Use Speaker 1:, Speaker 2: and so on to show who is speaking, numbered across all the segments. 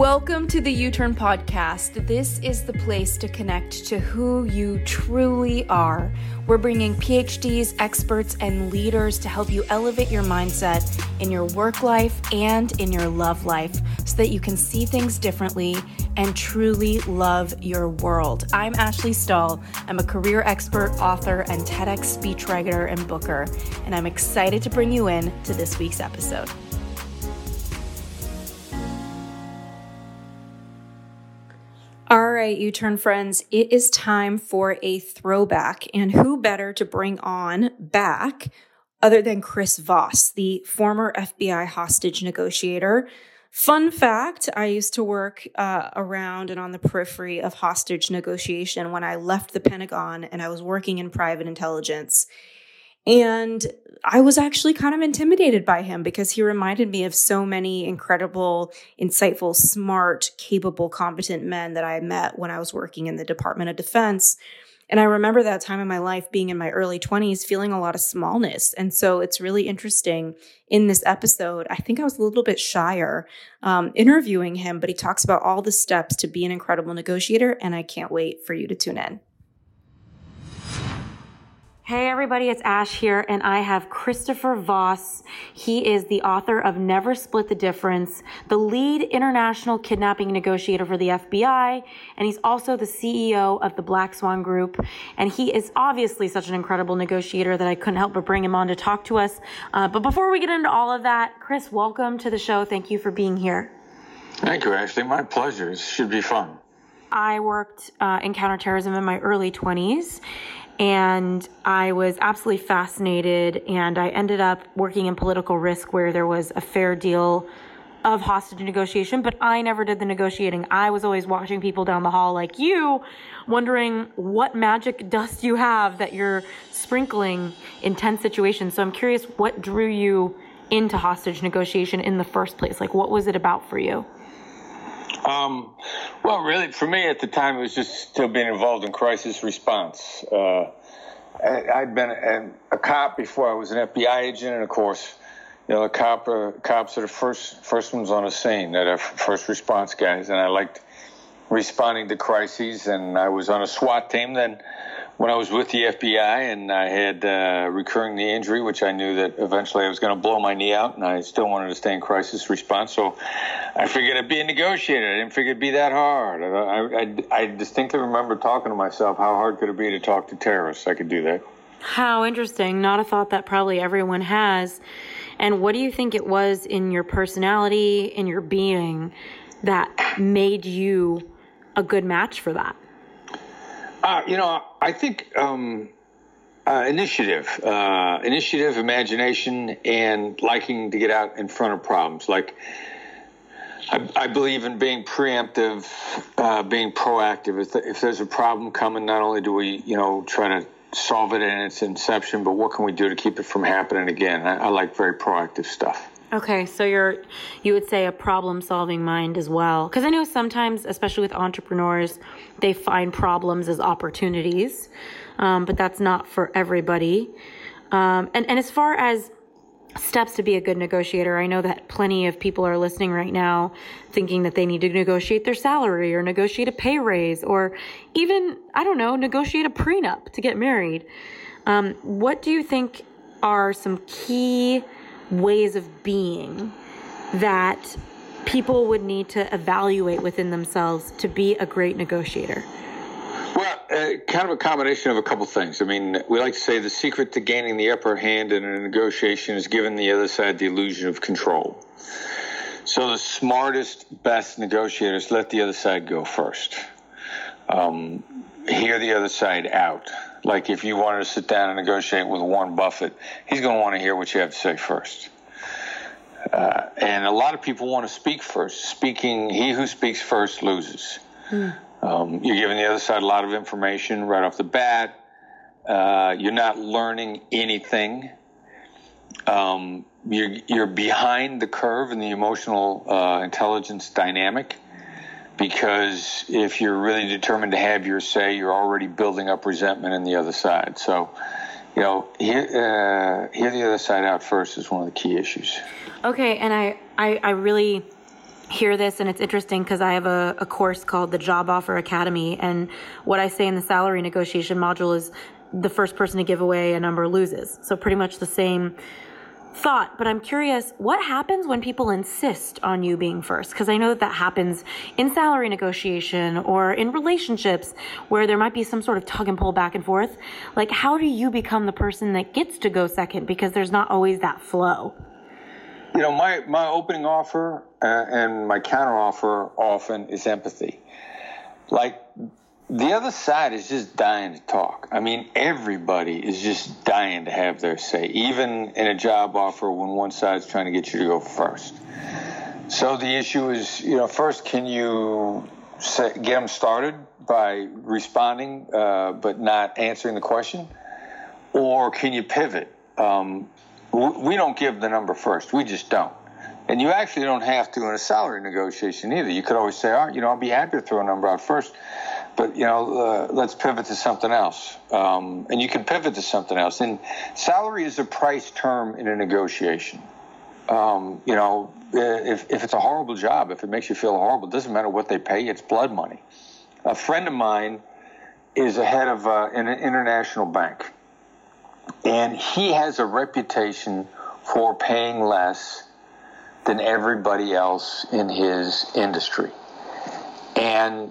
Speaker 1: Welcome to the YouTurn Podcast. This is the place to connect to who you truly are. We're bringing PhDs, experts, and leaders to help you elevate your mindset in your work life and in your love life so that you can see things differently and truly love your world. I'm Ashley Stahl. I'm a career expert, author, and TEDx speechwriter and booker, and I'm excited to bring you in to this week's episode. All right, YouTurn friends, it is time for a throwback. And who better to bring on back other than Chris Voss, the former FBI hostage negotiator? Fun fact I used to work uh, around and on the periphery of hostage negotiation when I left the Pentagon and I was working in private intelligence. And I was actually kind of intimidated by him because he reminded me of so many incredible, insightful, smart, capable, competent men that I met when I was working in the Department of Defense. And I remember that time in my life being in my early 20s, feeling a lot of smallness. And so it's really interesting in this episode. I think I was a little bit shyer um, interviewing him, but he talks about all the steps to be an incredible negotiator. And I can't wait for you to tune in. Hey everybody, it's Ash here, and I have Christopher Voss. He is the author of Never Split the Difference, the lead international kidnapping negotiator for the FBI, and he's also the CEO of the Black Swan Group. And he is obviously such an incredible negotiator that I couldn't help but bring him on to talk to us. Uh, but before we get into all of that, Chris, welcome to the show. Thank you for being here.
Speaker 2: Thank you, Ashley. My pleasure. It should be fun.
Speaker 1: I worked uh, in counterterrorism in my early 20s and I was absolutely fascinated. And I ended up working in political risk where there was a fair deal of hostage negotiation, but I never did the negotiating. I was always watching people down the hall like you, wondering what magic dust you have that you're sprinkling in tense situations. So I'm curious what drew you into hostage negotiation in the first place? Like, what was it about for you?
Speaker 2: Um, well, really, for me at the time, it was just still being involved in crisis response. Uh, I, had been a, a, cop before I was an FBI agent, and of course, you know, the cop, uh, cops are the first first ones on the scene. They're the first response guys, and I liked responding to crises. And I was on a SWAT team then when I was with the FBI and I had uh, recurring knee injury, which I knew that eventually I was going to blow my knee out, and I still wanted to stay in crisis response. So I figured I'd be a negotiator. I didn't figure it'd be that hard. I, I, I distinctly remember talking to myself, how hard could it be to talk to terrorists? I could do that.
Speaker 1: How interesting. Not a thought that probably everyone has. And what do you think it was in your personality, in your being, that made you a good match for that?
Speaker 2: Uh, you know, I think um, uh, initiative, uh, initiative, imagination, and liking to get out in front of problems. Like, I, I believe in being preemptive, uh, being proactive. If, if there's a problem coming, not only do we, you know, try to solve it in its inception, but what can we do to keep it from happening again? I, I like very proactive stuff.
Speaker 1: Okay, so you're you would say a problem-solving mind as well. Cuz I know sometimes especially with entrepreneurs, they find problems as opportunities. Um, but that's not for everybody. Um, and and as far as steps to be a good negotiator, I know that plenty of people are listening right now thinking that they need to negotiate their salary or negotiate a pay raise or even I don't know, negotiate a prenup to get married. Um, what do you think are some key ways of being that people would need to evaluate within themselves to be a great negotiator?
Speaker 2: Well, uh, kind of a combination of a couple things. I mean, we like to say the secret to gaining the upper hand in a negotiation is giving the other side the illusion of control. So the smartest, best negotiators let the other side go first. Um, hear the other side out. Like if you wanted to sit down and negotiate with Warren Buffett, he's going to want to hear what you have to say first. Uh, and a lot of people want to speak first. Speaking, he who speaks first loses. Mm. Um, you're giving the other side a lot of information right off the bat. Uh, you're not learning anything. Um, you're, you're behind the curve in the emotional uh, intelligence dynamic because if you're really determined to have your say, you're already building up resentment in the other side. So, you know, hear, uh, hear the other side out first is one of the key issues.
Speaker 1: Okay, and I, I, I really hear this and it's interesting because I have a, a course called the Job Offer Academy. And what I say in the salary negotiation module is the first person to give away a number loses. So pretty much the same thought, but I'm curious what happens when people insist on you being first? Because I know that that happens in salary negotiation or in relationships where there might be some sort of tug and pull back and forth. Like, how do you become the person that gets to go second? Because there's not always that flow.
Speaker 2: You know, my, my opening offer uh, and my counter offer often is empathy. Like, the other side is just dying to talk. I mean, everybody is just dying to have their say, even in a job offer when one side's trying to get you to go first. So the issue is, you know, first, can you say, get them started by responding uh, but not answering the question? Or can you pivot? Um, we don't give the number first. We just don't. And you actually don't have to in a salary negotiation either. You could always say, all right, you know, I'll be happy to throw a number out first but you know, uh, let's pivot to something else. Um, and you can pivot to something else. And salary is a price term in a negotiation. Um, you know, if, if it's a horrible job, if it makes you feel horrible, it doesn't matter what they pay. It's blood money. A friend of mine is a head of uh, an international bank, and he has a reputation for paying less than everybody else in his industry. And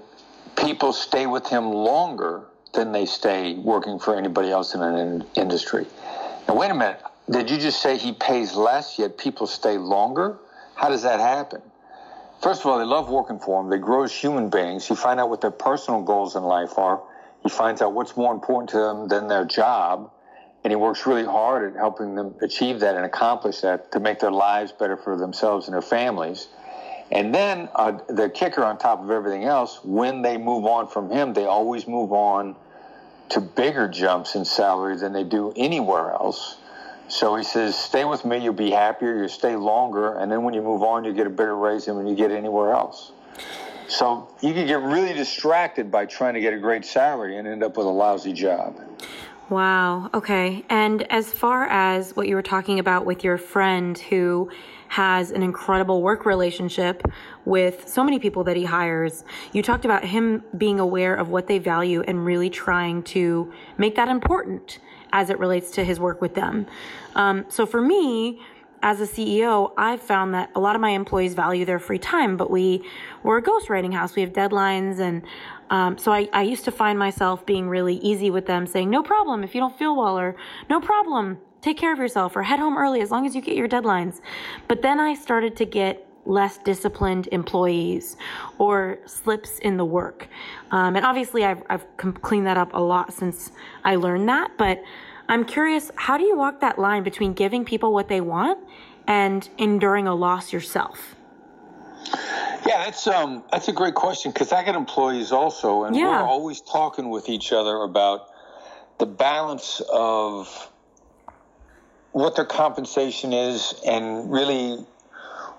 Speaker 2: people stay with him longer than they stay working for anybody else in an in- industry. Now, wait a minute. Did you just say he pays less, yet people stay longer? How does that happen? First of all, they love working for him. They grow as human beings. You find out what their personal goals in life are. He finds out what's more important to them than their job. And he works really hard at helping them achieve that and accomplish that to make their lives better for themselves and their families. And then uh, the kicker on top of everything else, when they move on from him, they always move on to bigger jumps in salary than they do anywhere else. So he says, stay with me, you'll be happier, you'll stay longer, and then when you move on, you get a bigger raise than when you get anywhere else. So you can get really distracted by trying to get a great salary and end up with a lousy job.
Speaker 1: Wow. Okay. And as far as what you were talking about with your friend who has an incredible work relationship with so many people that he hires. You talked about him being aware of what they value and really trying to make that important as it relates to his work with them. Um, so for me, as a CEO, I've found that a lot of my employees value their free time, but we we're a ghostwriting house. We have deadlines, and um, so I, I used to find myself being really easy with them, saying, "No problem if you don't feel well," or "No problem take care of yourself or head home early as long as you get your deadlines. But then I started to get less disciplined employees or slips in the work. Um, and obviously, I've, I've cleaned that up a lot since I learned that. But I'm curious, how do you walk that line between giving people what they want and enduring a loss yourself?
Speaker 2: Yeah, that's um that's a great question because I get employees also, and yeah. we're always talking with each other about the balance of what their compensation is and really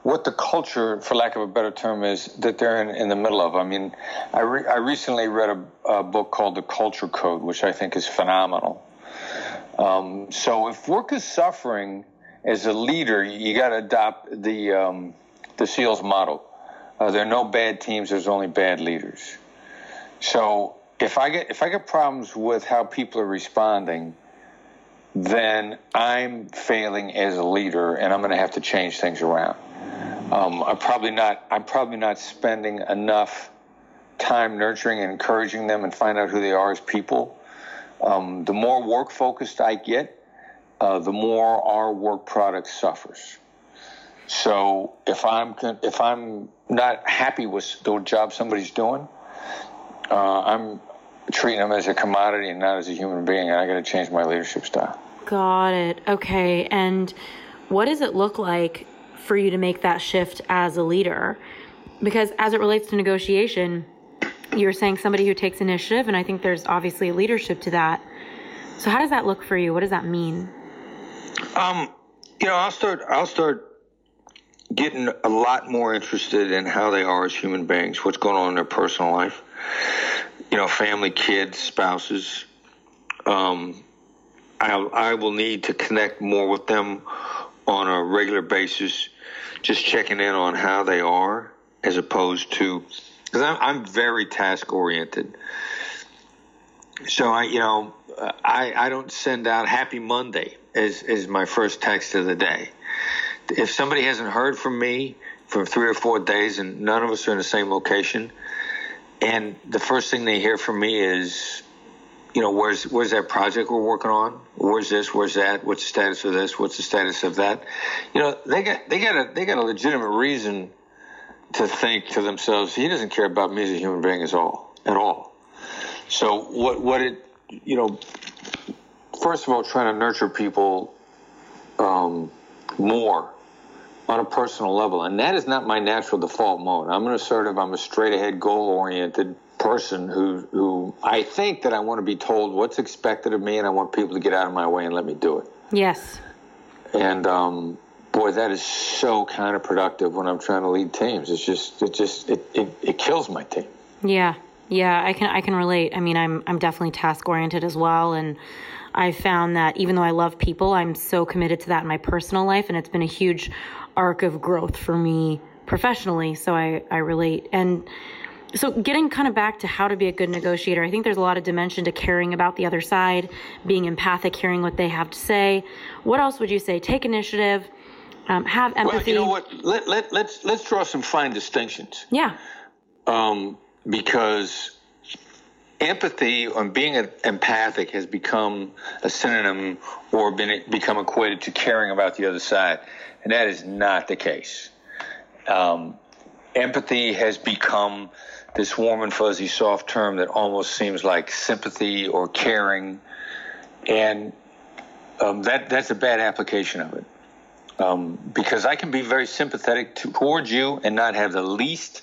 Speaker 2: what the culture, for lack of a better term, is that they're in, in the middle of. I mean, I, re- I recently read a, a, book called The Culture Code, which I think is phenomenal. Um, so if work is suffering as a leader, you got to adopt the um, the SEALs model. Uh, there are no bad teams. There's only bad leaders. So if I get if I get problems with how people are responding, then I'm failing as a leader, and I'm going to have to change things around. Um, I'm probably not. I'm probably not spending enough time nurturing and encouraging them and find out who they are as people. Um, the more work focused I get, uh, the more our work product suffers. So if I'm if I'm not happy with the job somebody's doing, uh, I'm treating them as a commodity and not as a human being, and I got to change my leadership style.
Speaker 1: Got it. Okay. And what does it look like for you to make that shift as a leader? Because as it relates to negotiation, you're saying somebody who takes initiative, and I think there's obviously leadership to that. So how does that look for you? What does that mean?
Speaker 2: Um, you know, I'll start. I'll start getting a lot more interested in how they are as human beings, what's going on in their personal life, you know, family, kids, spouses. Um, I, I will need to connect more with them on a regular basis, just checking in on how they are. as opposed to because I'm, I'm very task oriented. So I, you know, I, I don't send out Happy Monday as, as my first text of the day. If somebody hasn't heard from me for three or four days and none of us are in the same location, and the first thing they hear from me is, you know, where's where's that project we're working on? Where's this? Where's that? What's the status of this? What's the status of that? You know, they got they got a they got a legitimate reason to think to themselves, he doesn't care about me as a human being at all at all. So what what it you know, first of all, trying to nurture people um, more on a personal level, and that is not my natural default mode. I'm an assertive. I'm a straight ahead, goal oriented person who who I think that I want to be told what's expected of me, and I want people to get out of my way and let me do it.
Speaker 1: Yes.
Speaker 2: And um, boy, that is so counterproductive when I'm trying to lead teams. It's just it just it, it, it kills my team.
Speaker 1: Yeah. Yeah, I can I can relate. I mean, I'm I'm definitely task oriented as well and I found that even though I love people, I'm so committed to that in my personal life and it's been a huge arc of growth for me professionally, so I I relate. And so getting kind of back to how to be a good negotiator, I think there's a lot of dimension to caring about the other side, being empathic, hearing what they have to say. What else would you say? Take initiative, um, have empathy.
Speaker 2: Well, you know what? Let, let, let's let's draw some fine distinctions.
Speaker 1: Yeah.
Speaker 2: Um, because empathy and being empathic has become a synonym or been become equated to caring about the other side, and that is not the case. Um, empathy has become this warm and fuzzy soft term that almost seems like sympathy or caring, and um, that that's a bad application of it. Um, because I can be very sympathetic to, towards you and not have the least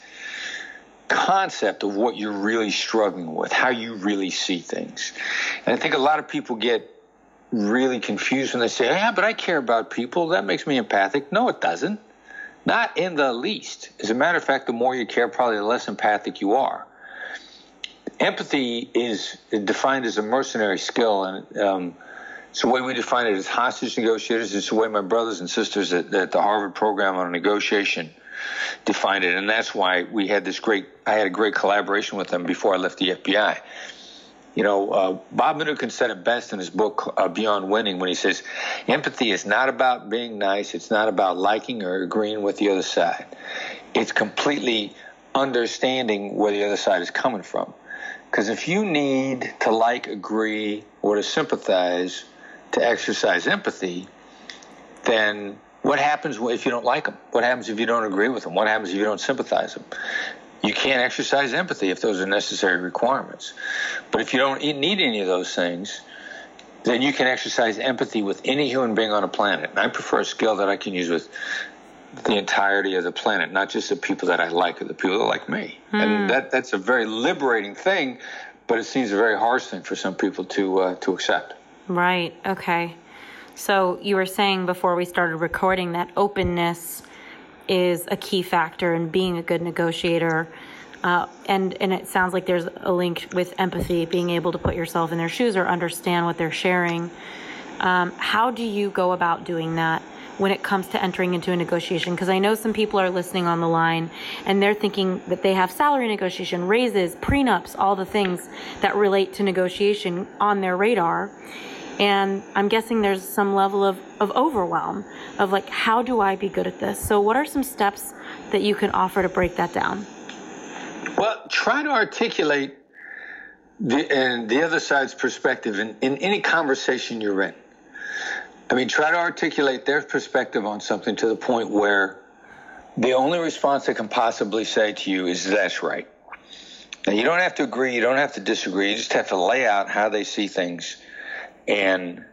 Speaker 2: concept of what you're really struggling with, how you really see things. And I think a lot of people get really confused when they say, "Yeah, but I care about people. That makes me empathic." No, it doesn't. Not in the least. As a matter of fact, the more you care, probably the less empathic you are. Empathy is defined as a mercenary skill, and um, it's the way we define it as hostage negotiators. It's the way my brothers and sisters at, at the Harvard program on negotiation defined it, and that's why we had this great. I had a great collaboration with them before I left the FBI. You know, uh, Bob Mnookin said it best in his book uh, Beyond Winning when he says, "Empathy is not about being nice. It's not about liking or agreeing with the other side. It's completely understanding where the other side is coming from. Because if you need to like, agree, or to sympathize to exercise empathy, then what happens if you don't like them? What happens if you don't agree with them? What happens if you don't sympathize them? You can't exercise empathy if those are necessary requirements. But if you don't need any of those things, then you can exercise empathy with any human being on a planet. And I prefer a skill that I can use with the entirety of the planet, not just the people that I like or the people that like me. Mm. And hmm. that that's a very liberating thing, but it seems a very harsh thing for some people to uh, to accept.
Speaker 1: Right. Okay. So you were saying before we started recording that openness is a key factor in being a good negotiator. Uh, and and it sounds like there's a link with empathy, being able to put yourself in their shoes or understand what they're sharing. Um, how do you go about doing that when it comes to entering into a negotiation? Because I know some people are listening on the line and they're thinking that they have salary negotiation, raises, prenups, all the things that relate to negotiation on their radar. And I'm guessing there's some level of, of overwhelm of like, how do I be good at this? So, what are some steps that you can offer to break that down?
Speaker 2: Well, try to articulate the, and the other side's perspective in, in any conversation you're in. I mean, try to articulate their perspective on something to the point where the only response they can possibly say to you is, that's right. Now, you don't have to agree, you don't have to disagree, you just have to lay out how they see things and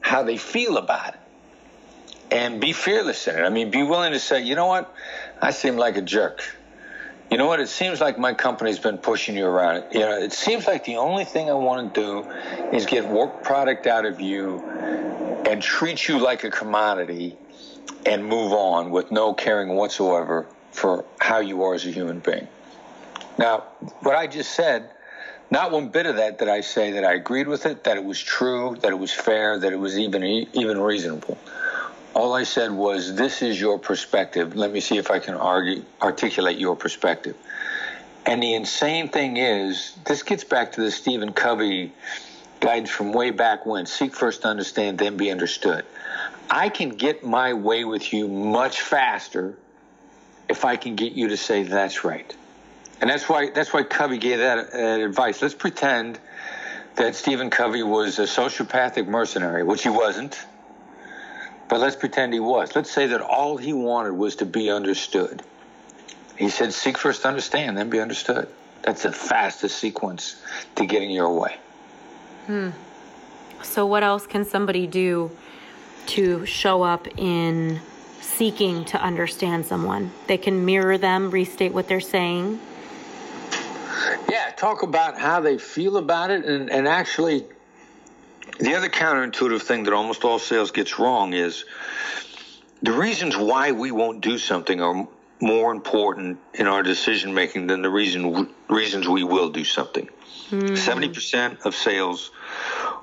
Speaker 2: how they feel about it. And be fearless in it. I mean, be willing to say, you know what? I seem like a jerk. You know what? It seems like my company's been pushing you around. You know, it seems like the only thing I want to do is get work product out of you and treat you like a commodity and move on with no caring whatsoever for how you are as a human being. Now, what I just said not one bit of that did I say that I agreed with it, that it was true, that it was fair, that it was even even reasonable. All I said was, "This is your perspective. Let me see if I can argue, articulate your perspective." And the insane thing is, this gets back to the Stephen Covey guidance from way back when: seek first to understand, then be understood. I can get my way with you much faster if I can get you to say that's right. And that's why that's why Covey gave that, that advice. Let's pretend that Stephen Covey was a sociopathic mercenary, which he wasn't. But let's pretend he was. Let's say that all he wanted was to be understood. He said, seek first to understand, then be understood. That's the fastest sequence to getting your way.
Speaker 1: Hmm. So, what else can somebody do to show up in seeking to understand someone? They can mirror them, restate what they're saying.
Speaker 2: Yeah, talk about how they feel about it, and, and actually, the other counterintuitive thing that almost all sales gets wrong is the reasons why we won't do something are more important in our decision making than the reason reasons we will do something. Hmm. Seventy mm. percent of sales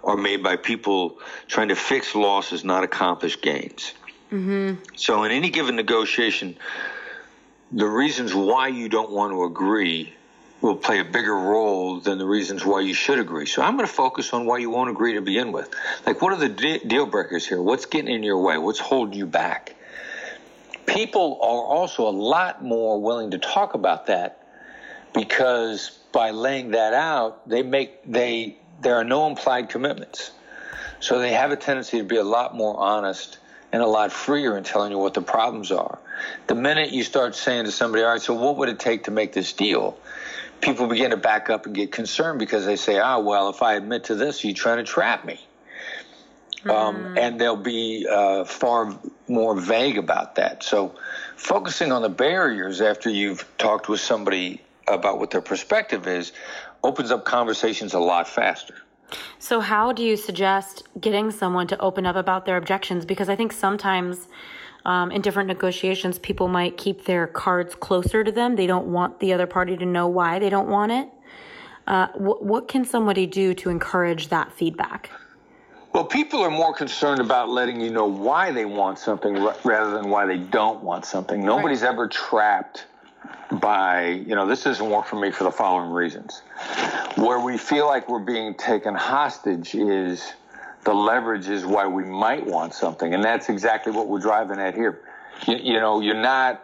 Speaker 2: are made by people trying to fix losses, not accomplish gains. Mm-hmm. So, in any given negotiation, the reasons why you don't want to agree will play a bigger role than the reasons why you should agree. So I'm going to focus on why you won't agree to begin with. Like, what are the de- deal breakers here? What's getting in your way? What's holding you back? People are also a lot more willing to talk about that because by laying that out, they make they there are no implied commitments. So they have a tendency to be a lot more honest and a lot freer in telling you what the problems are. The minute you start saying to somebody, all right, so what would it take to make this deal? People begin to back up and get concerned because they say, ah, well, if I admit to this, you're trying to trap me. Mm. Um, hmm. and they'll be uh, far more vague about that. So, focusing on the barriers after you've talked with somebody about what their perspective is opens up conversations a lot faster.
Speaker 1: So, how do you suggest getting someone to open up about their objections? Because I think sometimes um, in different negotiations, people might keep their cards closer to them. They don't want the other party to know why they don't want it. Uh, wh- what can somebody do to encourage that feedback?
Speaker 2: Well, people are more concerned about letting you know why they want something r- rather than why they don't want something. Nobody's right. ever trapped by, you know, this doesn't work for me for the following reasons. Where we feel like we're being taken hostage is the leverage is why we might want something. And that's exactly what we're driving at here. You, you know, you're not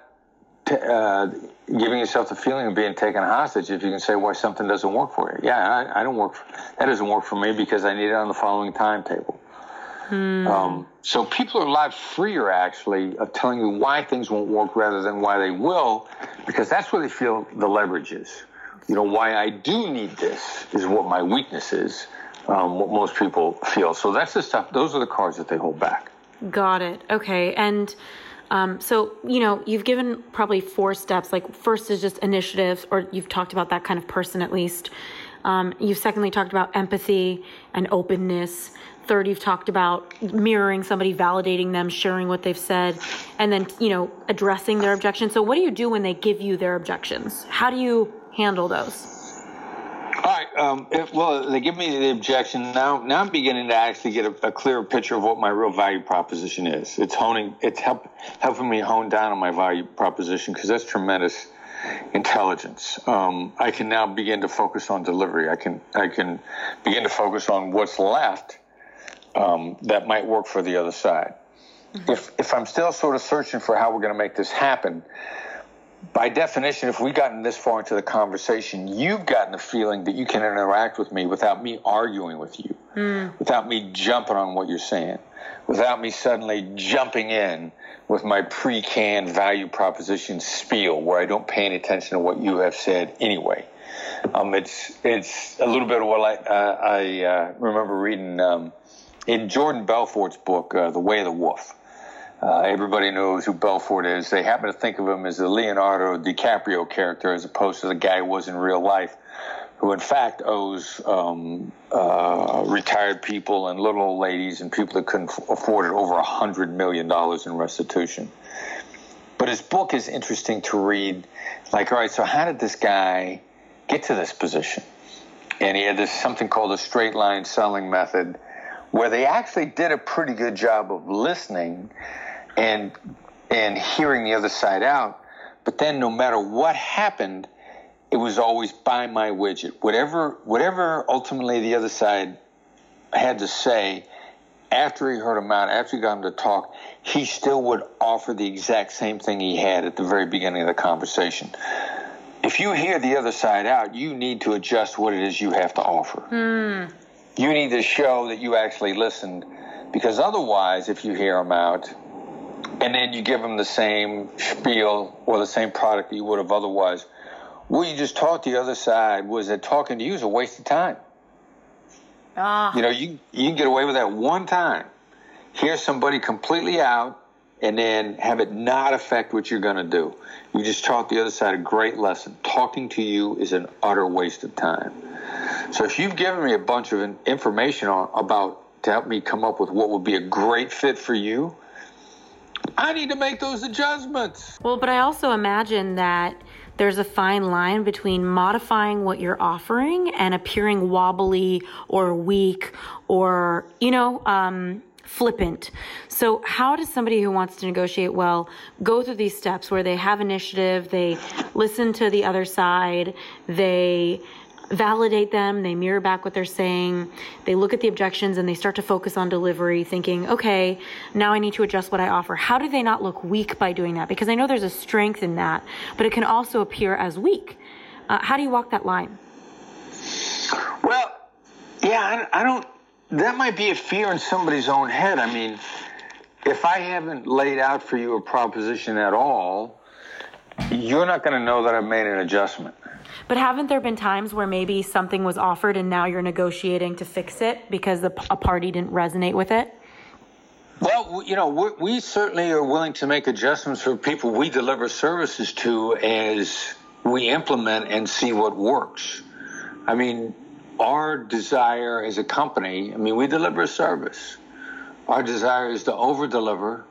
Speaker 2: t- uh, giving yourself the feeling of being taken hostage if you can say why something doesn't work for you. Yeah, I, I don't work. For, that doesn't work for me because I need it on the following timetable. Hmm. Um, so people are a lot freer actually of telling you why things won't work rather than why they will, because that's where they feel the leverage is. You know, why I do need this is what my weakness is um, what most people feel. So that's the stuff. Those are the cards that they hold back.
Speaker 1: Got it. Okay. And um, so you know you've given probably four steps. Like first is just initiatives, or you've talked about that kind of person at least. Um, you've secondly talked about empathy and openness. Third, you've talked about mirroring somebody, validating them, sharing what they've said, and then you know addressing their objections. So, what do you do when they give you their objections? How do you handle those?
Speaker 2: All right. Um, it, well, they give me the objection now. Now I'm beginning to actually get a, a clearer picture of what my real value proposition is. It's honing. It's help, helping me hone down on my value proposition because that's tremendous intelligence. Um, I can now begin to focus on delivery. I can I can begin to focus on what's left um, that might work for the other side. Mm-hmm. If if I'm still sort of searching for how we're going to make this happen, by definition, if we've gotten this far into the conversation, you've gotten the feeling that you can interact with me without me arguing with you, mm. without me jumping on what you're saying, without me suddenly jumping in with my pre canned value proposition spiel where I don't pay any attention to what you have said anyway. Um, it's it's a little bit of what I, uh, I uh, remember reading um, in Jordan Belfort's book, uh, The Way of the Wolf. Uh, everybody knows who Belfort is. They happen to think of him as the Leonardo DiCaprio character as opposed to the guy who was in real life, who in fact owes um, uh, retired people and little old ladies and people that couldn't afford it over a $100 million in restitution. But his book is interesting to read. Like, all right, so how did this guy get to this position? And he had this something called a straight line selling method where they actually did a pretty good job of listening and and hearing the other side out. But then, no matter what happened, it was always buy my widget. Whatever whatever ultimately the other side had to say after he heard him out, after he got him to talk, he still would offer the exact same thing he had at the very beginning of the conversation. If you hear the other side out, you need to adjust what it is you have to offer.
Speaker 1: Mm.
Speaker 2: You need to show that you actually listened, because otherwise, if you hear them out and then you give them the same spiel or the same product that you would have otherwise, what you just taught the other side was that talking to you is a waste of time.
Speaker 1: Ah.
Speaker 2: You know, you you can get away with that one time. Hear somebody completely out, and then have it not affect what you're going to do. You just taught the other side a great lesson. Talking to you is an utter waste of time. So if you've given me a bunch of information on, about to help me come up with what would be a great fit for you, I need to make those adjustments.
Speaker 1: Well, but I also imagine that there's a fine line between modifying what you're offering and appearing wobbly or weak or, you know, um, flippant. So, how does somebody who wants to negotiate well go through these steps where they have initiative, they listen to the other side, they validate them, they mirror back what they're saying, they look at the objections and they start to focus on delivery, thinking, okay, now I need to adjust what I offer. How do they not look weak by doing that? Because I know there's a strength in that, but it can also appear as weak. Uh, how do you walk that line?
Speaker 2: Well, yeah, I, I don't. That might be a fear in somebody's own head. I mean, if I haven't laid out for you a proposition at all, you're not going to know that I've made an adjustment.
Speaker 1: But haven't there been times where maybe something was offered and now you're negotiating to fix it because the, a party didn't resonate with it?
Speaker 2: Well, you know, we certainly are willing to make adjustments for people we deliver services to as we implement and see what works. I mean, our desire as a company, I mean, we deliver a service. Our desire is to over deliver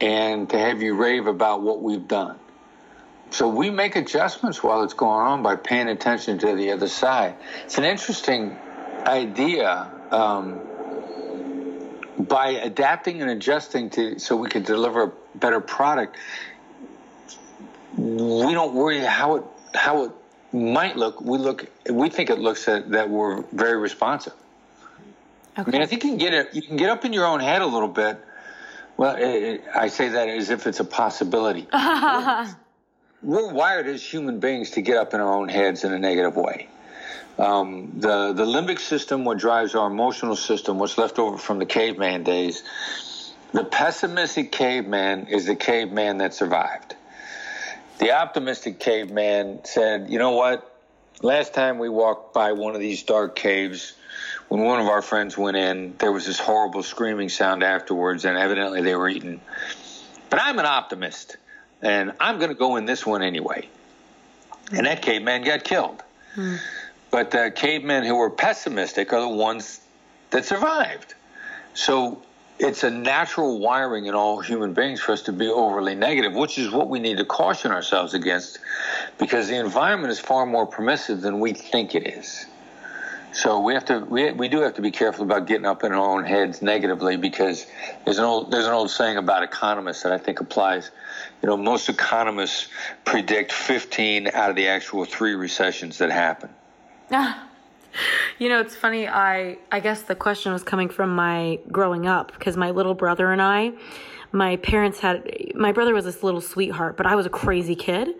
Speaker 2: and to have you rave about what we've done. So we make adjustments while it's going on by paying attention to the other side. It's an interesting idea. Um, by adapting and adjusting to so we can deliver a better product, we don't worry how it how it might look. We look we think it looks at, that we're very responsive. Okay. I mean, I think you can get it. You can get up in your own head a little bit. Well, it, I say that as if it's a possibility. we're wired as human beings to get up in our own heads in a negative way. Um, the the limbic system, what drives our emotional system, what's left over from the caveman days. The pessimistic caveman is the caveman that survived. The optimistic caveman said, "You know what? Last time we walked by one of these dark caves." When one of our friends went in, there was this horrible screaming sound afterwards, and evidently they were eaten. But I'm an optimist and I'm going to go in this one anyway. And that caveman got killed. Hmm. But the cavemen who were pessimistic are the ones that survived. So it's a natural wiring in all human beings for us to be overly negative, which is what we need to caution ourselves against because the environment is far more permissive than we think it is. So we have to we, we do have to be careful about getting up in our own heads negatively because there's an old there's an old saying about economists that I think applies. You know, most economists predict 15 out of the actual three recessions that happen.
Speaker 1: You know, it's funny. I I guess the question was coming from my growing up because my little brother and I, my parents had my brother was this little sweetheart, but I was a crazy kid,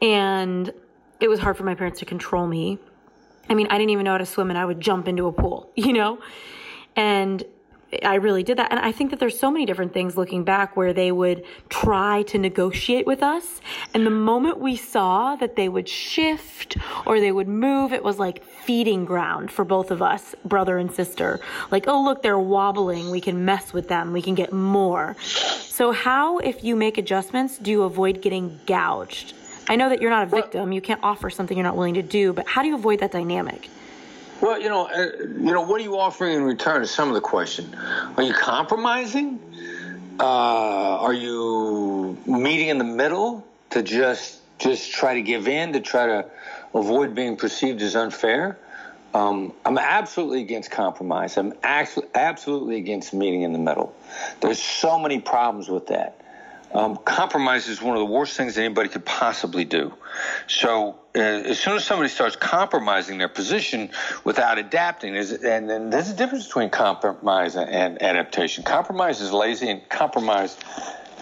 Speaker 1: and it was hard for my parents to control me I mean, I didn't even know how to swim and I would jump into a pool, you know? And I really did that. And I think that there's so many different things looking back where they would try to negotiate with us. And the moment we saw that they would shift or they would move, it was like feeding ground for both of us, brother and sister. Like, oh, look, they're wobbling. We can mess with them. We can get more. So, how, if you make adjustments, do you avoid getting gouged? I know that you're not a victim. Well, you can't offer something you're not willing to do, but how do you avoid that dynamic?
Speaker 2: Well, you know, uh, you know, what are you offering in return is some of the question. Are you compromising? Uh, are you meeting in the middle to just just try to give in to try to avoid being perceived as unfair? Um, I'm absolutely against compromise. I'm actually absolutely against meeting in the middle. There's so many problems with that. Um, compromise is one of the worst things anybody could possibly do. So uh, as soon as somebody starts compromising their position without adapting, is, and, and there's a difference between compromise and adaptation. Compromise is lazy, and compromise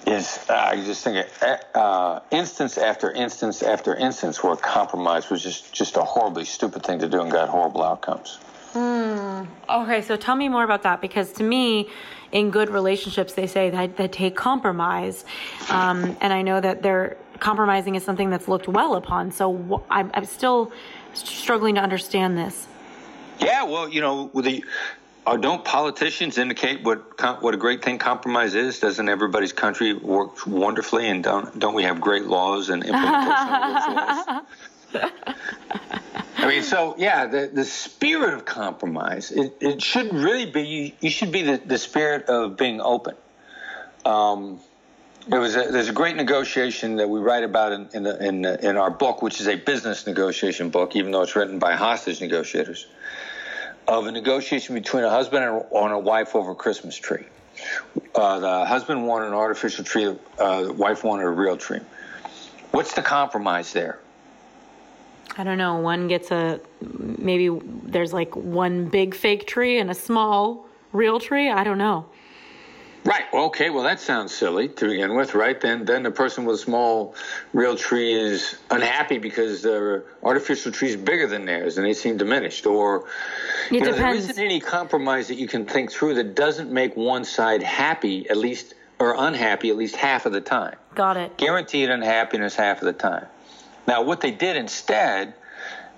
Speaker 2: is uh, you just think of uh, instance after instance after instance where compromise was just just a horribly stupid thing to do and got horrible outcomes.
Speaker 1: Mm. Okay, so tell me more about that because to me, in good relationships, they say that they take compromise, um, and I know that they're compromising is something that's looked well upon. So wh- I'm, I'm still struggling to understand this.
Speaker 2: Yeah, well, you know, the uh, don't politicians indicate what what a great thing compromise is? Doesn't everybody's country work wonderfully, and don't don't we have great laws and implementation of those laws? I mean, so yeah, the the spirit of compromise it, it should really be you, should be the, the spirit of being open. Um, there was a, there's a great negotiation that we write about in in, the, in, in our book, which is a business negotiation book, even though it's written by hostage negotiators of a negotiation between a husband and a wife over a Christmas tree. Uh, the husband wanted an artificial tree, uh, the wife wanted a real tree. What's the compromise there?
Speaker 1: I don't know. One gets a maybe there's like one big fake tree and a small real tree. I don't know.
Speaker 2: Right. Okay. Well, that sounds silly to begin with, right? Then, then the person with a small real tree is unhappy because their artificial tree is bigger than theirs, and they seem diminished. Or
Speaker 1: it you know,
Speaker 2: there isn't any compromise that you can think through that doesn't make one side happy at least or unhappy at least half of the time.
Speaker 1: Got it.
Speaker 2: Guaranteed unhappiness half of the time. Now, what they did instead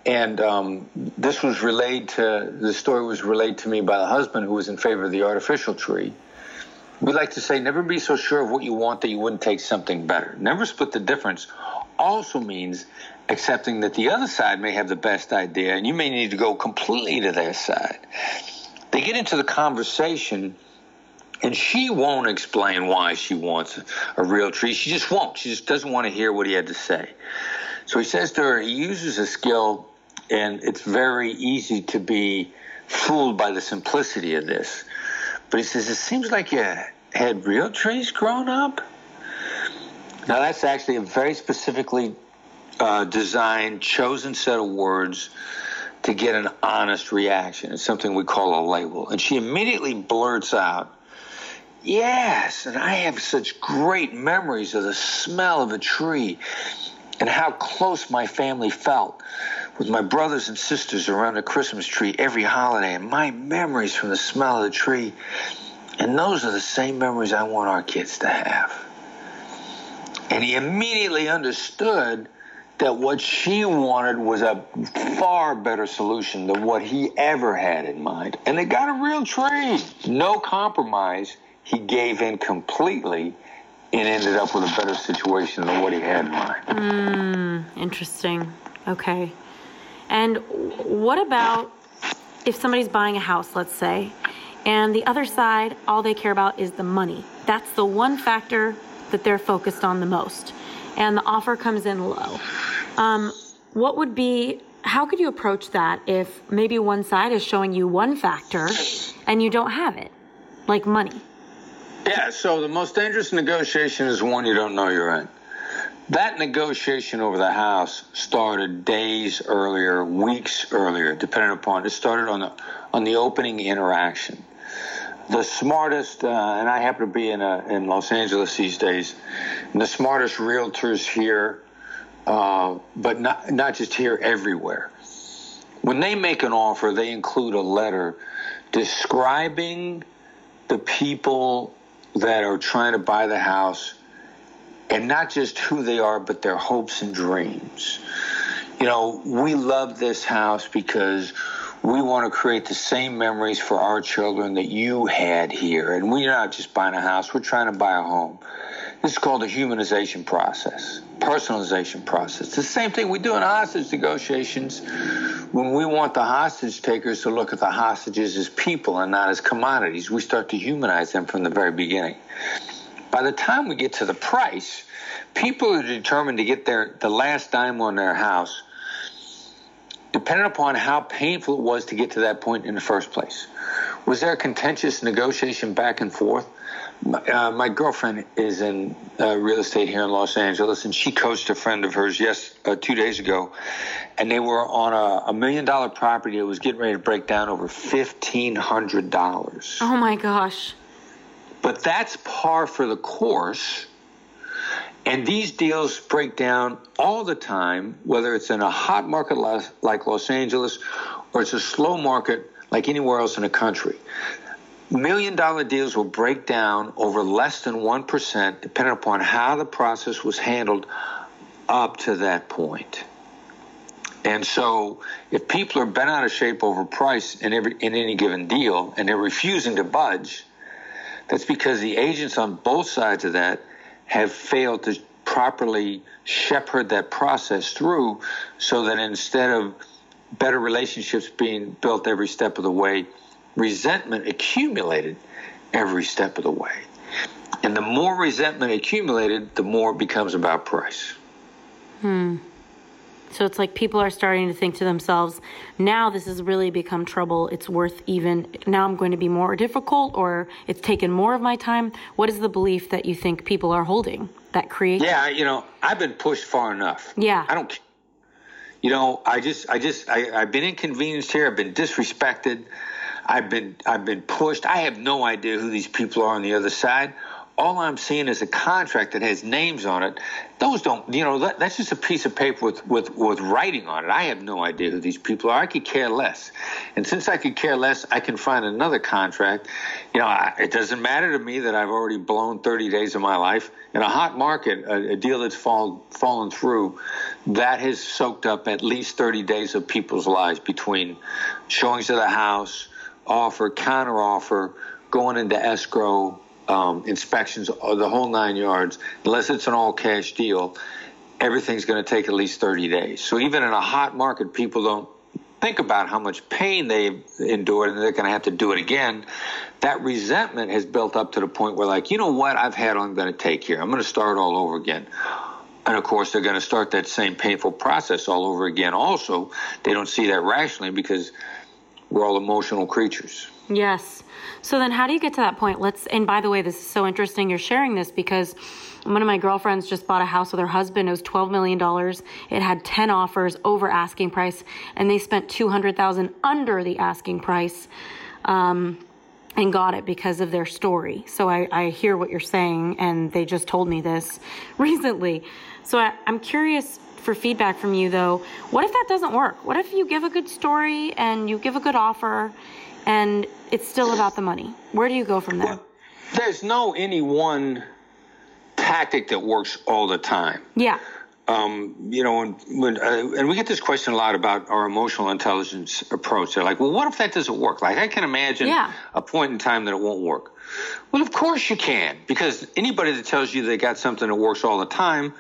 Speaker 2: and um, this was relayed to the story was relayed to me by the husband who was in favor of the artificial tree we like to say never be so sure of what you want that you wouldn't take something better. Never split the difference also means accepting that the other side may have the best idea and you may need to go completely to their side. They get into the conversation and she won't explain why she wants a real tree. She just won't. She just doesn't want to hear what he had to say. So he says to her, he uses a skill, and it's very easy to be fooled by the simplicity of this. But he says, It seems like you had real trees growing up. Now, that's actually a very specifically uh, designed, chosen set of words to get an honest reaction. It's something we call a label. And she immediately blurts out, Yes, and I have such great memories of the smell of a tree and how close my family felt with my brothers and sisters around the Christmas tree every holiday, and my memories from the smell of the tree. And those are the same memories I want our kids to have. And he immediately understood that what she wanted was a far better solution than what he ever had in mind. And they got a real tree. No compromise. He gave in completely and ended up with a better situation than what he had in mind.
Speaker 1: Mm, interesting. Okay. And what about if somebody's buying a house, let's say, and the other side, all they care about is the money? That's the one factor that they're focused on the most. And the offer comes in low. Um, what would be, how could you approach that if maybe one side is showing you one factor and you don't have it, like money?
Speaker 2: Yeah, so the most dangerous negotiation is one you don't know you're in. That negotiation over the house started days earlier, weeks earlier, depending upon it started on the on the opening interaction. The smartest, uh, and I happen to be in a, in Los Angeles these days, the smartest realtors here, uh, but not not just here, everywhere. When they make an offer, they include a letter describing the people that are trying to buy the house and not just who they are, but their hopes and dreams. You know, we love this house because we want to create the same memories for our children that you had here. And we're not just buying a house, we're trying to buy a home. This is called the humanization process, personalization process. It's the same thing we do in hostage negotiations when we want the hostage takers to look at the hostages as people and not as commodities. We start to humanize them from the very beginning. By the time we get to the price, people are determined to get their the last dime on their house depending upon how painful it was to get to that point in the first place. Was there a contentious negotiation back and forth? Uh, my girlfriend is in uh, real estate here in Los Angeles, and she coached a friend of hers yes uh, two days ago, and they were on a, a, million dollar property that was getting ready to break down over fifteen hundred dollars.
Speaker 1: Oh my gosh!
Speaker 2: But that's par for the course. And these deals break down all the time, whether it's in a hot market like Los Angeles or it's a slow market like anywhere else in the country. Million dollar deals will break down over less than 1%, depending upon how the process was handled up to that point. And so, if people are bent out of shape over price in every in any given deal, and they're refusing to budge, that's because the agents on both sides of that have failed to properly shepherd that process through, so that instead of better relationships being built every step of the way, resentment accumulated every step of the way. And the more resentment accumulated, the more it becomes about price.
Speaker 1: Hmm. So it's like people are starting to think to themselves, now this has really become trouble. It's worth even, now I'm going to be more difficult or it's taken more of my time. What is the belief that you think people are holding that creates?
Speaker 2: Yeah, you know, I've been pushed far enough.
Speaker 1: Yeah.
Speaker 2: I don't, you know, I just, I just, I, I've been inconvenienced here. I've been disrespected. I've been I've been pushed. I have no idea who these people are on the other side. All I'm seeing is a contract that has names on it. Those don't, you know, that, that's just a piece of paper with, with, with writing on it. I have no idea who these people are. I could care less. And since I could care less, I can find another contract. You know, I, it doesn't matter to me that I've already blown 30 days of my life. In a hot market, a, a deal that's fall, fallen through, that has soaked up at least 30 days of people's lives between showings of the house, offer, counter offer, going into escrow, um, inspections, the whole nine yards, unless it's an all cash deal, everything's going to take at least 30 days. So even in a hot market, people don't think about how much pain they've endured and they're going to have to do it again. That resentment has built up to the point where, like, you know what, I've had all I'm going to take here. I'm going to start all over again. And of course, they're going to start that same painful process all over again. Also, they don't see that rationally because we're all emotional creatures.
Speaker 1: Yes. So then how do you get to that point? Let's and by the way, this is so interesting you're sharing this because one of my girlfriends just bought a house with her husband. It was $12 million. It had 10 offers over asking price and they spent 200,000 under the asking price. Um, and got it because of their story. So I, I hear what you're saying, and they just told me this recently. So I, I'm curious for feedback from you though. What if that doesn't work? What if you give a good story and you give a good offer and it's still about the money? Where do you go from there?
Speaker 2: There's no any one tactic that works all the time.
Speaker 1: Yeah.
Speaker 2: Um, you know, when, when uh, and we get this question a lot about our emotional intelligence approach. They're like, well, what if that doesn't work? Like, I can imagine
Speaker 1: yeah.
Speaker 2: a point in time that it won't work. Well, of course you can, because anybody that tells you they got something that works all the time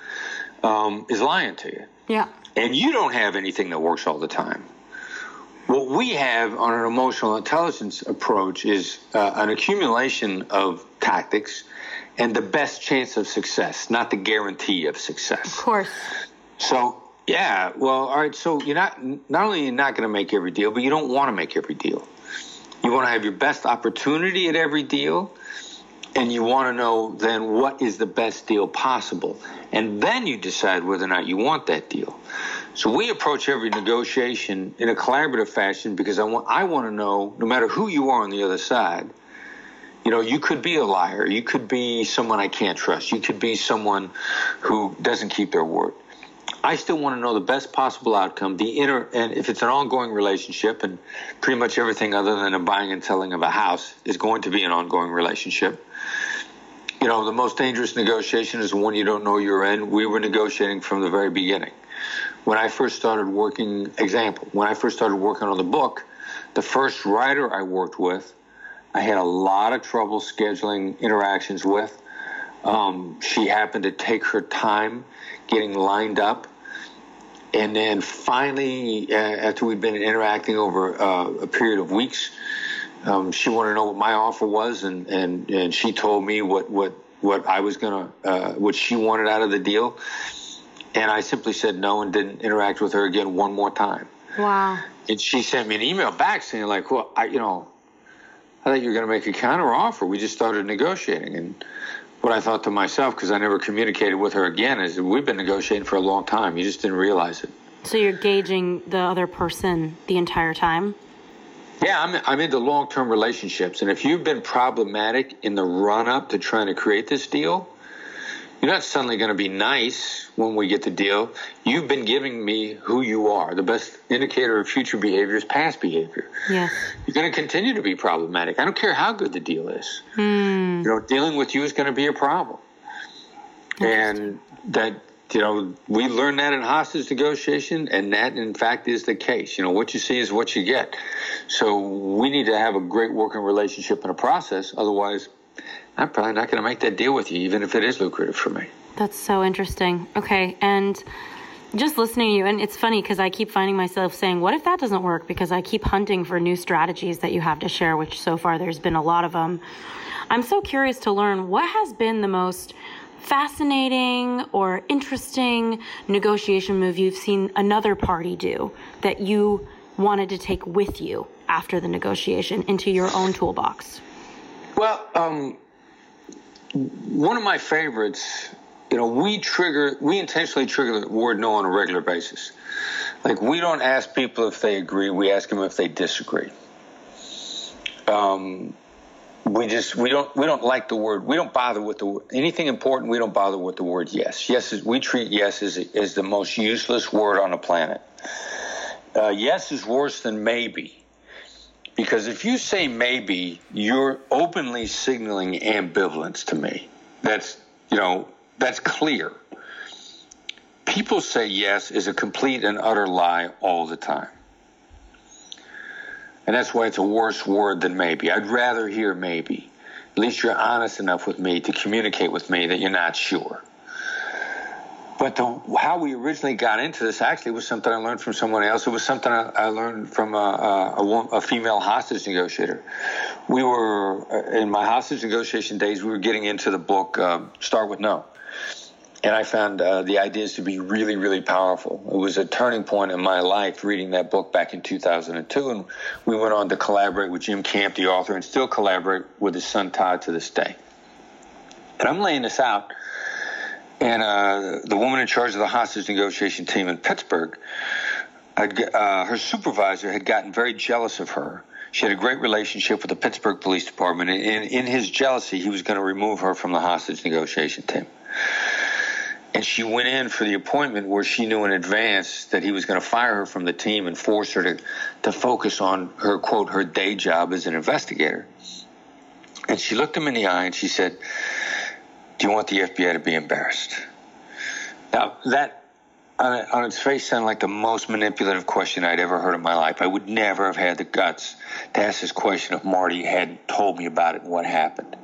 Speaker 2: um, is lying to you.
Speaker 1: Yeah.
Speaker 2: And you don't have anything that works all the time. What we have on an emotional intelligence approach is uh, an accumulation of tactics and the best chance of success, not the guarantee of success.
Speaker 1: Of course.
Speaker 2: So, yeah, well, all right. So you're not not only you're not going to make every deal, but you don't want to make every deal. You want to have your best opportunity at every deal, and you want to know then what is the best deal possible. And then you decide whether or not you want that deal. So we approach every negotiation in a collaborative fashion because i want i want to know no matter who you are on the other side you know you could be a liar. You could be someone i can't trust. You could be someone who doesn't keep their word. I still want to know the best possible outcome. The inner, and if it's an ongoing relationship, and pretty much everything other than a buying and selling of a house is going to be an ongoing relationship you know, the most dangerous negotiation is one you don't know you're in. We were negotiating from the very beginning. When I first started working, example, when I first started working on the book, the first writer I worked with, I had a lot of trouble scheduling interactions with. Um, she happened to take her time getting lined up. And then finally, uh, after we'd been interacting over uh, a period of weeks, um, she wanted to know what my offer was, and, and, and she told me what, what, what I was going to, uh, what she wanted out of the deal. And I simply said no and didn't interact with her again one more time.
Speaker 1: Wow.
Speaker 2: And she sent me an email back saying, like, well, I, you know, I thought you were going to make a counter offer. We just started negotiating. And what I thought to myself, because I never communicated with her again, is we've been negotiating for a long time. You just didn't realize it.
Speaker 1: So you're gauging the other person the entire time?
Speaker 2: Yeah, I'm, I'm into long term relationships. And if you've been problematic in the run up to trying to create this deal, you're not suddenly going to be nice when we get the deal. You've been giving me who you are. The best indicator of future behavior is past behavior.
Speaker 1: Yeah.
Speaker 2: You're going to continue to be problematic. I don't care how good the deal is.
Speaker 1: Hmm.
Speaker 2: You know, dealing with you is going to be a problem. And that, you know, we learned that in hostage negotiation, and that, in fact, is the case. You know, what you see is what you get. So we need to have a great working relationship and a process. Otherwise, I'm probably not going to make that deal with you, even if it is lucrative for me.
Speaker 1: That's so interesting. Okay. And just listening to you, and it's funny because I keep finding myself saying, What if that doesn't work? Because I keep hunting for new strategies that you have to share, which so far there's been a lot of them. I'm so curious to learn what has been the most fascinating or interesting negotiation move you've seen another party do that you wanted to take with you after the negotiation into your own toolbox?
Speaker 2: Well, um, one of my favorites, you know, we trigger, we intentionally trigger the word no on a regular basis. Like, we don't ask people if they agree, we ask them if they disagree. Um, we just we don't we don't like the word we don't bother with the anything important we don't bother with the word yes. Yes is, we treat yes as, as the most useless word on the planet. Uh, yes is worse than maybe. Because if you say maybe you're openly signaling ambivalence to me. That's you know that's clear. People say yes is a complete and utter lie all the time and that's why it's a worse word than maybe. I'd rather hear maybe. At least you're honest enough with me to communicate with me that you're not sure. But the, how we originally got into this actually was something I learned from someone else. It was something I, I learned from a, a, a, female hostage negotiator. We were, uh, in my hostage negotiation days, we were getting into the book uh, Start With No and I found uh, the ideas to be really, really powerful. It was a turning point in my life reading that book back in 2002, and we went on to collaborate with Jim Camp, the author, and still collaborate with his son Todd to this day. And I'm laying this out, and uh, the woman in charge of the hostage negotiation team in Pittsburgh, had, uh, her supervisor had gotten very jealous of her. She had a great relationship with the Pittsburgh Police Department, and in, in his jealousy, he was going to remove her from the hostage negotiation team. And she went in for the appointment where she knew in advance that he was going to fire her from the team and force her to, to focus on her, quote, her day job as an investigator. And she looked him in the eye and she said, Do you want the FBI to be embarrassed? Now, that on, on its face sounded like the most manipulative question I'd ever heard in my life. I would never have had the guts to ask this question if Marty hadn't told me about it and what happened.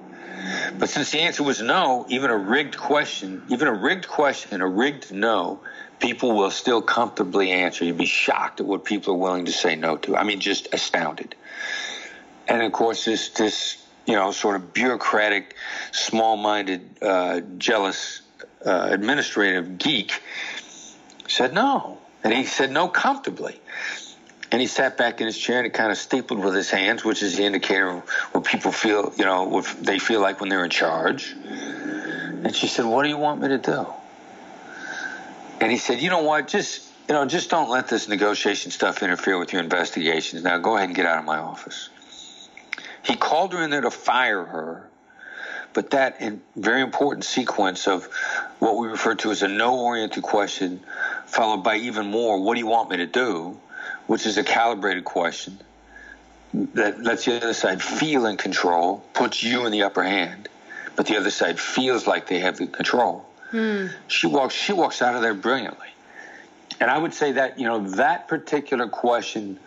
Speaker 2: But since the answer was no, even a rigged question, even a rigged question, a rigged no, people will still comfortably answer. You'd be shocked at what people are willing to say no to. I mean, just astounded. And of course, this this you know sort of bureaucratic, small-minded, uh, jealous uh, administrative geek said no, and he said no comfortably. And he sat back in his chair and he kind of stapled with his hands, which is the indicator of what people feel, you know, what they feel like when they're in charge. And she said, What do you want me to do? And he said, You know what? Just, you know, just don't let this negotiation stuff interfere with your investigations. Now go ahead and get out of my office. He called her in there to fire her, but that very important sequence of what we refer to as a no oriented question, followed by even more, What do you want me to do? Which is a calibrated question that lets the other side feel in control, puts you in the upper hand, but the other side feels like they have the control.
Speaker 1: Hmm.
Speaker 2: She walks she walks out of there brilliantly. And I would say that, you know, that particular question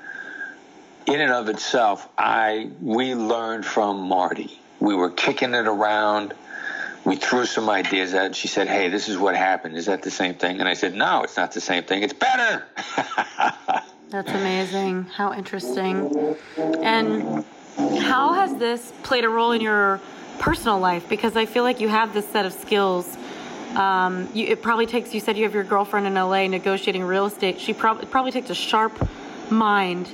Speaker 2: in and of itself, I we learned from Marty. We were kicking it around. We threw some ideas at. She said, "Hey, this is what happened. Is that the same thing?" And I said, "No, it's not the same thing. It's better."
Speaker 1: That's amazing. How interesting. And how has this played a role in your personal life? Because I feel like you have this set of skills. Um, you, it probably takes. You said you have your girlfriend in LA negotiating real estate. She probably probably takes a sharp mind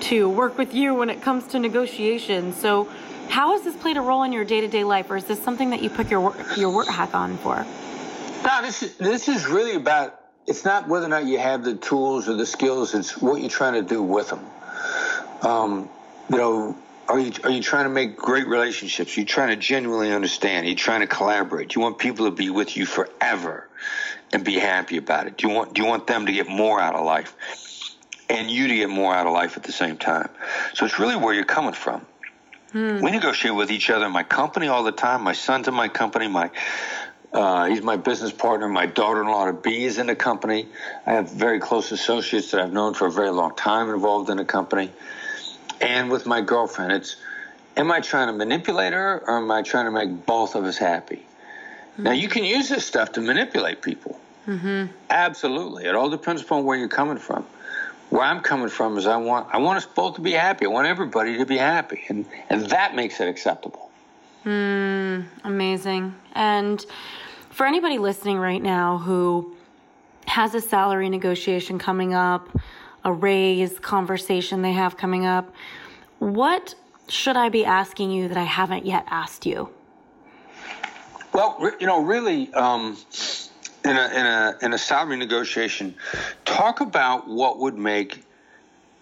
Speaker 1: to work with you when it comes to negotiations. So, how has this played a role in your day to day life, or is this something that you put your work, your work hack on for?
Speaker 2: No, this is this is really about. It's not whether or not you have the tools or the skills. It's what you're trying to do with them. Um, you know, are you are you trying to make great relationships? Are you trying to genuinely understand? Are you trying to collaborate? Do you want people to be with you forever and be happy about it? Do you want do you want them to get more out of life? And you to get more out of life at the same time. So it's really where you're coming from. Hmm. We negotiate with each other in my company all the time. My son's in my company. My uh, he's my business partner. My daughter-in-law to be is in the company. I have very close associates that I've known for a very long time involved in the company and with my girlfriend. It's am I trying to manipulate her or am I trying to make both of us happy? Mm-hmm. Now you can use this stuff to manipulate people. Mm-hmm. Absolutely, it all depends upon where you're coming from. Where I'm coming from is I want I want us both to be happy. I want everybody to be happy, and and that makes it acceptable.
Speaker 1: Mm, amazing. And for anybody listening right now who has a salary negotiation coming up a raise conversation they have coming up. What should I be asking you that I haven't yet asked you?
Speaker 2: Well, you know, really, um, in a in a in a salary negotiation, talk about what would make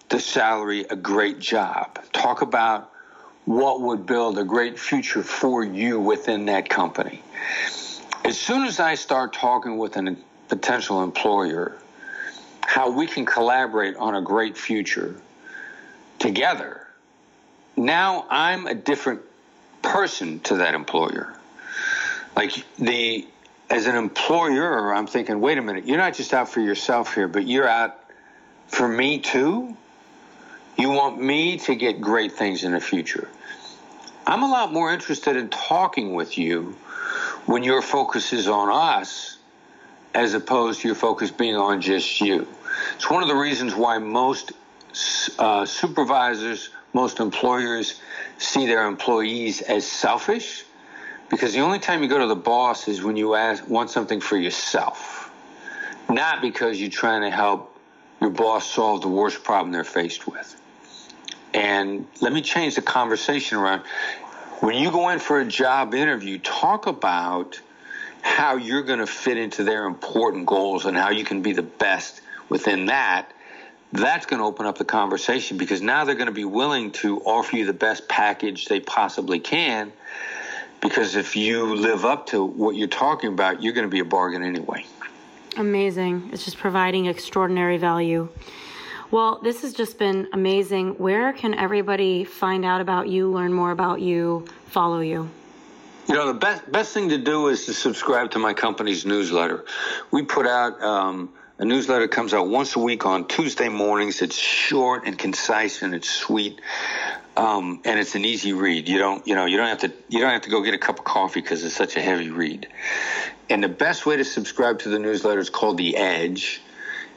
Speaker 2: the salary a great job. Talk about what would build a great future for you within that company. As soon as I start talking with a potential employer how we can collaborate on a great future together. Now I'm a different person to that employer. Like the as an employer, I'm thinking, wait a minute, you're not just out for yourself here, but you're out for me too. You want me to get great things in the future. I'm a lot more interested in talking with you when your focus is on us as opposed to your focus being on just you. It's one of the reasons why most uh, supervisors, most employers see their employees as selfish because the only time you go to the boss is when you ask, want something for yourself, not because you're trying to help your boss solve the worst problem they're faced with. And let me change the conversation around. When you go in for a job interview, talk about how you're going to fit into their important goals and how you can be the best within that, that's going to open up the conversation because now they're going to be willing to offer you the best package they possibly can. Because if you live up to what you're talking about, you're going to be a bargain anyway.
Speaker 1: Amazing. It's just providing extraordinary value. Well, this has just been amazing. Where can everybody find out about you, learn more about you, follow you?
Speaker 2: You know, the best best thing to do is to subscribe to my company's newsletter. We put out um, a newsletter comes out once a week on Tuesday mornings. It's short and concise and it's sweet. Um, and it's an easy read. You don't, you know, you don't have to, you don't have to go get a cup of coffee because it's such a heavy read. And the best way to subscribe to the newsletter is called the Edge.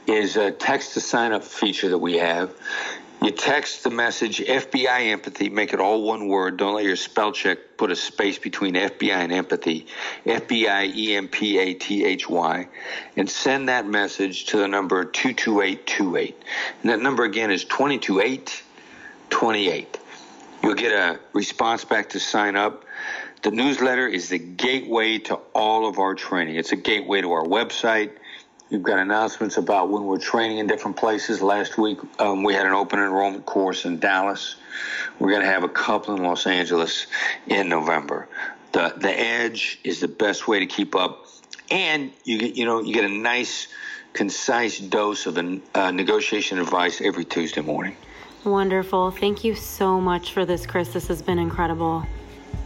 Speaker 2: Is a text to sign up feature that we have. You text the message FBI empathy, make it all one word. Don't let your spell check put a space between FBI and empathy. FBI E M P A T H Y. And send that message to the number 22828. And that number again is 22828. You'll get a response back to sign up. The newsletter is the gateway to all of our training. It's a gateway to our website We've got announcements about when we're training in different places. Last week, um, we had an open enrollment course in Dallas. We're going to have a couple in Los Angeles in November. The the edge is the best way to keep up, and you get you know you get a nice, concise dose of the, uh, negotiation advice every Tuesday morning.
Speaker 1: Wonderful. Thank you so much for this, Chris. This has been incredible.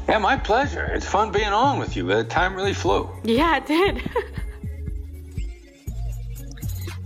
Speaker 2: Yeah, my pleasure. It's fun being on with you. The time really flew.
Speaker 1: Yeah, it did.